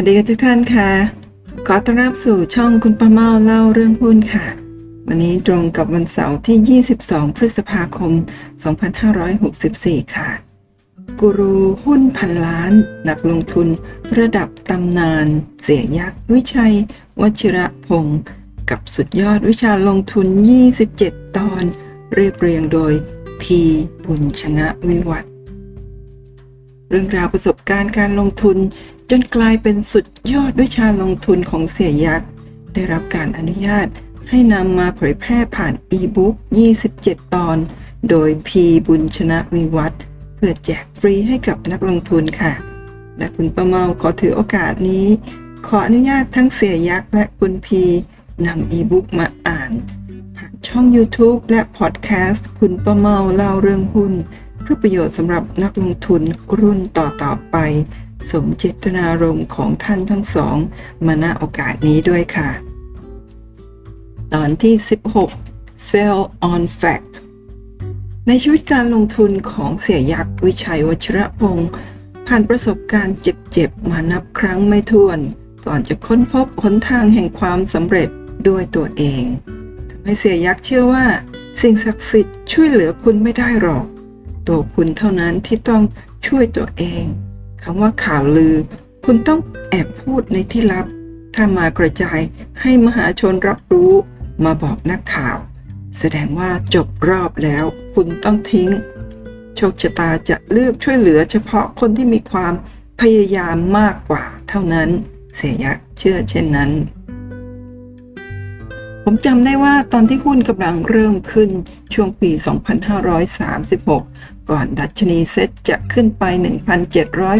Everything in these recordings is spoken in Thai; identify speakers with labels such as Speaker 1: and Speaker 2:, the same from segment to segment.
Speaker 1: วัสดีทุกท่านค่ะ ขอต้อนรับสู่ช่องคุณป้าเมาเล่าเรื่องหุ้นค่ะ วันนี้ตรงกับวันเสาร์ที่ 22 พฤษภาคม 2564 ค่ะ กูรูหุ้นพันล้าน นักลงทุนระดับตำนาน เสียยักษ์วิชัย วชิระพงศ์กับสุดยอดวิชาลงทุน 27 ตอน เรียบเรียงโดย พีบุญชนะวิวัฒน์ เรื่องราวประสบการณ์การลงทุน จนกลายเป็นสุดยอดวิชาลงทุนของเสียยักษ์ ได้รับการอนุญาตให้นำมาเผยแพร่ผ่านอีบุ๊ก 27 ตอน โดยพีบุญชนะวิวัฒน์เพื่อแจกฟรีให้กับนักลงทุนค่ะ และคุณประเมาขอถือโอกาสนี้ ขออนุญาตทั้งเสียยักษ์และคุณพีนำอีบุ๊กมาอ่าน ผ่านช่อง YouTube และพอดแคสต์คุณประเมาเล่าเรื่องหุ้น พื่อประโยชน์สำหรับนักลงทุนรุ่นต่อๆไป สมเจตนารมณ์ของท่านทั้งสอง มาณโอกาสนี้ด้วยค่ะ ตอนที่ 16 Sell on Fact ในชีวิตการลงทุนของเสียยักษ์วิชัยวชระพงศ์ผ่านประสบการณ์เจ็บๆ มานับครั้งไม่ถ้วน ก่อนจะค้นพบหนทางแห่งความสำเร็จด้วยตัวเองทำให้เสียยักษ์เชื่อว่า สิ่งศักดิ์สิทธิ์ช่วยเหลือคุณไม่ได้หรอก ตัวคุณเท่านั้นที่ต้องช่วยตัวเองคำว่าข่าวลือ คุณต้องแอบพูดในที่ลับ ถ้ามากระจายให้มหาชนรับรู้มาบอกนักข่าว แสดงว่าจบรอบแล้ว คุณต้องทิ้ง โชคชะตาจะเลือกช่วยเหลือเฉพาะคนที่มีความพยายามมากกว่าเท่านั้น เสียยักษ์เชื่อเช่นนั้น ผมจำได้ว่าตอนที่หุ้นกำลังเริ่มขึ้นช่วงปี 2536 ก่อนดัชนีเซ็ตจะขึ้นไป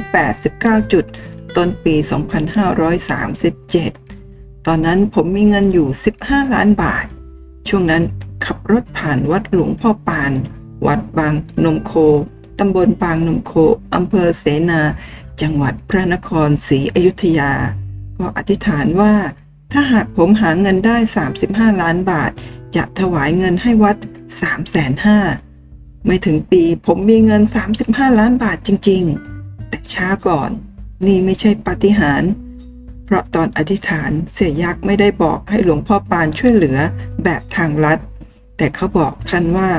Speaker 1: 1,789 จุด ต้นปี 2537 ตอนนั้นผมมีเงินอยู่ 15 ล้านบาท ช่วงนั้นขับรถผ่านวัดหลวงพ่อปาน วัดบางนมโค ตำบลบางนมโค อำเภอเสนา จังหวัดพระนครศรีอยุธยา ก็อธิษฐานว่า ถ้าหากผมหาเงินได้ 35 ล้านบาท จะถวายเงินให้วัด 3 5 0 0 0 ไม่ถึงปีผมมีเงิน 35 ล้านบาทจริง ๆ แต่ช้าก่อน นี่ไม่ใช่ปาฏิหาริย์เพราะตอนอธิษฐานเสียยักษ์ไม่ได้บอกให้หลวงพ่อปานช่วยเหลือแบบทางลัด แต่เขาบอกท่านว่า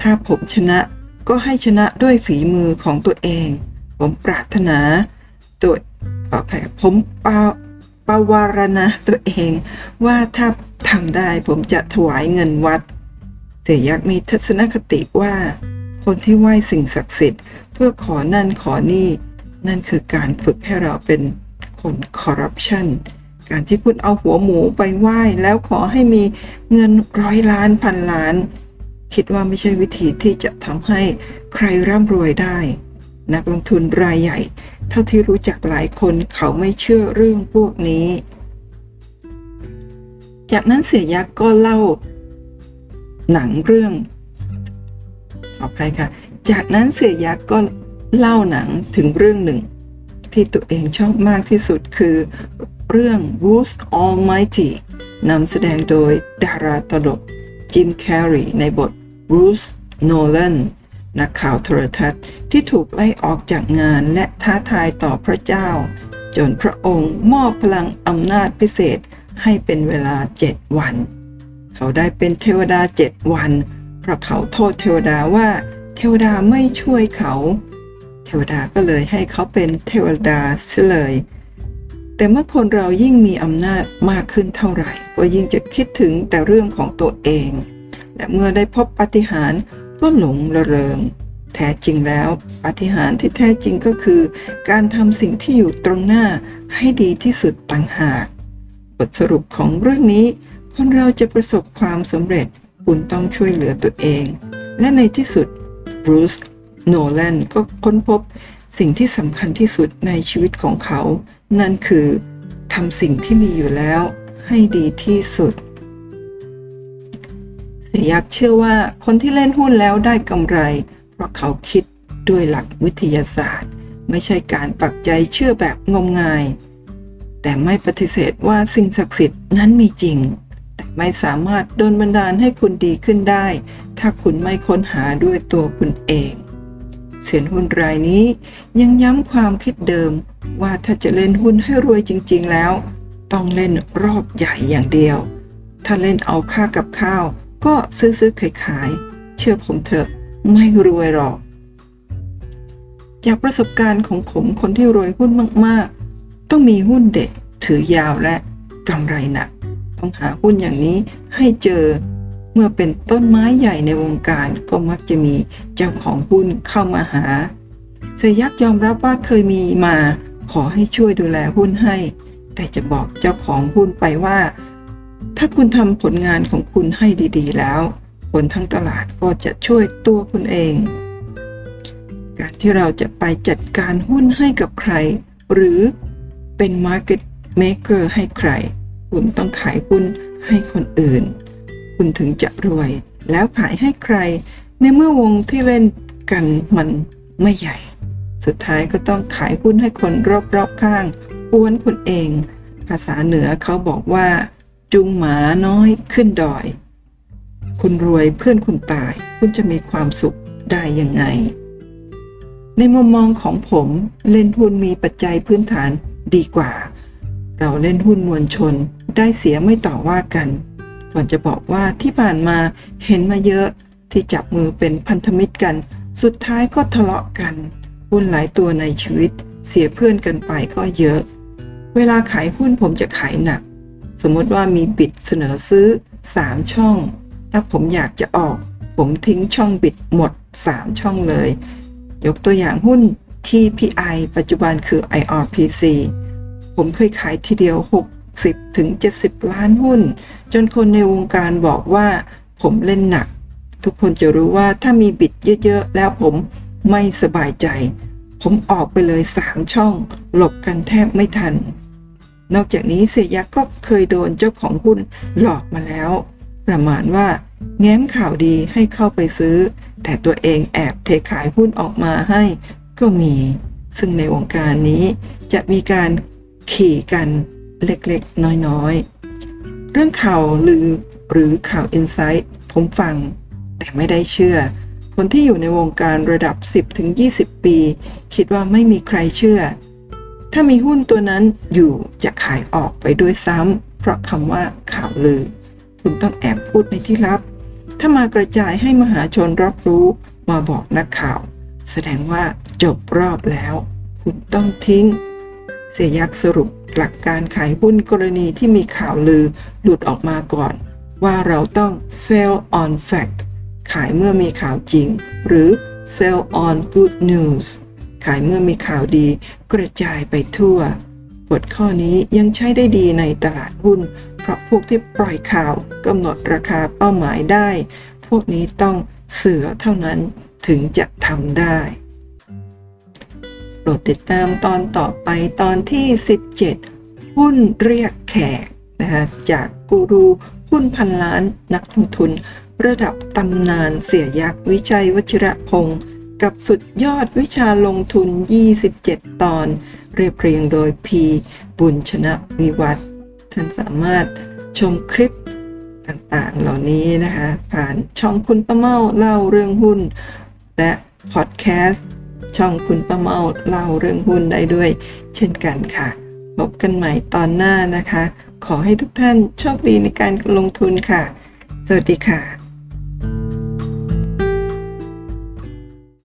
Speaker 1: ถ้าผมชนะก็ให้ชนะด้วยฝีมือของตัวเอง ผมปรารถนา ตัวขออภัยผมปาปาวารณะตัวเอง ว่าถ้าทำได้ผมจะถวายเงินวัด เสียยักษ์มีทัศนคติว่า คนที่ไหว้สิ่งศักดิ์สิทธิ์ เพื่อขอนั่นขอนี่ นั่นคือการฝึกให้เราเป็นคนคอร์รัปชันการที่คุณเอาหัวหมูไปไหว้แล้วขอให้มีเงินร้อยล้านพันล้าน คิดว่าไม่ใช่วิธีที่จะทำให้ใครร่ำรวยได้ นักลงทุนรายใหญ่ เท่าที่รู้จักหลายคนเขาไม่เชื่อเรื่องพวกนี้ จากนั้นเสียยักษ์ก็เล่า หนังเรื่องขออภัยค่ะ จากนั้นเสียยักษ์ก็เล่าหนังถึงเรื่องหนึ่ง ที่ตัวเองชอบมากที่สุดคือ เรื่อง Bruce Almighty นำแสดงโดยดาราตลกจิมแคร์รีในบท Bruce Nolan นักข่าวโทรทัศน์ที่ถูกไล่ออกจากงานและท้าทายต่อพระเจ้า จนพระองค์มอบพลังอำนาจพิเศษให้เป็นเวลาเจ็ดวัน เขาได้เป็นเทวดาเจ็ดวัน เพราะเขาโทษเทวดาว่า เทวดาไม่ช่วยเขา เทวดาก็เลยให้เขาเป็นเทวดาเสียเลย แต่เมื่อคนเรายิ่งมีอำนาจมากขึ้นเท่าไหร่ ก็ยิ่งจะคิดถึงแต่เรื่องของตัวเอง และเมื่อได้พบปาฏิหาริย์ก็หลงระเริง แท้จริงแล้วปาฏิหาริย์ที่แท้จริงก็คือ การทำสิ่งที่อยู่ตรงหน้าให้ดีที่สุดต่างหาก บทสรุปของเรื่องนี้ คนเราจะประสบความสำเร็จคุณต้องช่วยเหลือตัวเอง และในที่สุดบรูซโนแลนก็ค้นพบสิ่งที่สำคัญที่สุดในชีวิตของเขา นั่นคือทำสิ่งที่มีอยู่แล้วให้ดีที่สุดเสียยักษ์เชื่อว่าคนที่เล่นหุ้นแล้วได้กำไร เพราะเขาคิดด้วยหลักวิทยาศาสตร์ ไม่ใช่การปักใจเชื่อแบบงมงาย แต่ไม่ปฏิเสธว่าสิ่งศักดิ์สิทธิ์นั้นมีจริง ไม่สามารถโดนบันดาลให้คุณดีขึ้นได้ ถ้าคุณไม่ค้นหาด้วยตัวคุณเองเสียนหุ้นรายนี้ยังย้ำความคิดเดิมว่าถ้าจะเล่นหุ้นให้รวยจริง ๆ แล้ว ต้องเล่นรอบใหญ่อย่างเดียว ถ้าเล่นเอาค่ากับข้าว ก็ซื้อซื้อขายขายเชื่อผมเถอะไม่รวยหรอก จากประสบการณ์ของผมคนที่รวยหุ้นมากๆ ต้องมีหุ้นเด็ดถือยาวและกำไรหนัก ต้องหาหุ้นอย่างนี้ให้เจอ เมื่อเป็นต้นไม้ใหญ่ในวงการก็มักจะมีเจ้าของหุ้นเข้ามาหาเสยักยอมรับว่าเคยมีมาขอให้ช่วยดูแลหุ้นให้ แต่จะบอกเจ้าของหุ้นไปว่า ถ้าคุณทำผลงานของคุณให้ดีๆ แล้ว คนทั้งตลาดก็จะช่วยตัวคุณเอง การที่เราจะไปจัดการหุ้นให้กับใคร หรือเป็น Market Maker ให้ใคร คุณต้องขายหุ้นให้คนอื่น คุณถึงจะรวย แล้วขายให้ใคร ในเมื่อวงที่เล่นกันมันไม่ใหญ่ สุดท้ายก็ต้องขายหุ้นให้คนรอบๆข้างกวนคุณเอง ภาษาเหนือเขาบอกว่า จุงหมาน้อยขึ้นดอย คุณรวยเพื่อนคุณตาย คุณจะมีความสุขได้ยังไง ในมุมมองของผมเล่นหุ้นมีปัจจัยพื้นฐานดีกว่า เราเล่นหุ้นมวลชน ได้เสียไม่ต่อว่ากันก่อนจะบอกว่าที่ผ่านมาเห็นมาเยอะที่จับมือเป็นพันธมิตรกัน สุดท้ายก็ทะเลาะกัน หุ้นหลายตัวในชีวิต เสียเพื่อนกันไปก็เยอะ เวลาขายหุ้นผมจะขายหนัก สมมติว่ามีบิดเสนอซื้อ 3 ช่อง ถ้าผมอยากจะออก ผมทิ้งช่องบิดหมด 3 ช่องเลย ยกตัวอย่างหุ้น TPI ปัจจุบันคือ IRPC ผมเคยขายทีเดียว 60ถึง70 ล้านหุ้น จนคนในวงการบอกว่าผมเล่นหนัก ทุกคนจะรู้ว่าถ้ามีบิดเยอะๆ แล้วผมไม่สบายใจ ผมออกไปเลย3ช่อง หลบกันแทบไม่ทัน นอกจากนี้เสียยักษ์ก็เคยโดนเจ้าของหุ้นหลอกมาแล้ว ประมาณว่า แง้มข่าวดีให้เข้าไปซื้อ แต่ตัวเองแอบเทขายหุ้นออกมาให้ก็มี ซึ่งในวงการนี้จะมีการ ขี่กันเล็กๆ น้อยๆ เรื่องข่าวลือหรือข่าวอินไซต์ผมฟัง แต่ไม่ได้เชื่อ คนที่อยู่ในวงการระดับ 10-20 ปี คิดว่าไม่มีใครเชื่อ ถ้ามีหุ้นตัวนั้นอยู่จะขายออกไปด้วยซ้ำเพราะคำว่าข่าวลือ คุณต้องแอบพูดในที่ลับ ถ้ามากระจายให้มหาชนรับรู้มาบอกนักข่าว แสดงว่าจบรอบแล้ว คุณต้องทิ้ง เสียยักษ์สรุปหลักการขายหุ้นกรณีที่มีข่าวลือหลุดออกมาก่อน ว่าเราต้อง sell on fact ขายเมื่อมีข่าวจริง หรือ sell on good news ขายเมื่อมีข่าวดีกระจายไปทั่ว กฎข้อนี้ยังใช้ได้ดีในตลาดหุ้น เพราะพวกที่ปล่อยข่าวกำหนดราคาเป้าหมายได้ พวกนี้ต้องเสือเท่านั้นถึงจะทำได้ ดติดตามตอนต่อไปตอนที่ 17 หุ้นเรียกแขกนะคะจากกูรูหุ้นพันล้านนักลงทุน ระดับตำนานเสียยักษ์วิชัยวชิระพงศ์กับสุดยอดวิชาลงทุน 27 ตอน เรียบเรียงโดยพีบุญชนะวิวัฒน์ท่านสามารถชมคลิปต่างๆ เหล่านี้นะคะ ผ่านช่องคุณป้าเมาเล่าเรื่องหุ้น และพอดแคสต์ ช่องคุณป้าเมาเล่าเรื่องหุ้นได้ด้วย เช่นกันค่ะ พบกันใหม่ตอนหน้านะคะ ขอให้ทุกท่านโชคดีในการลงทุนค่ะ สวัสดีค่ะ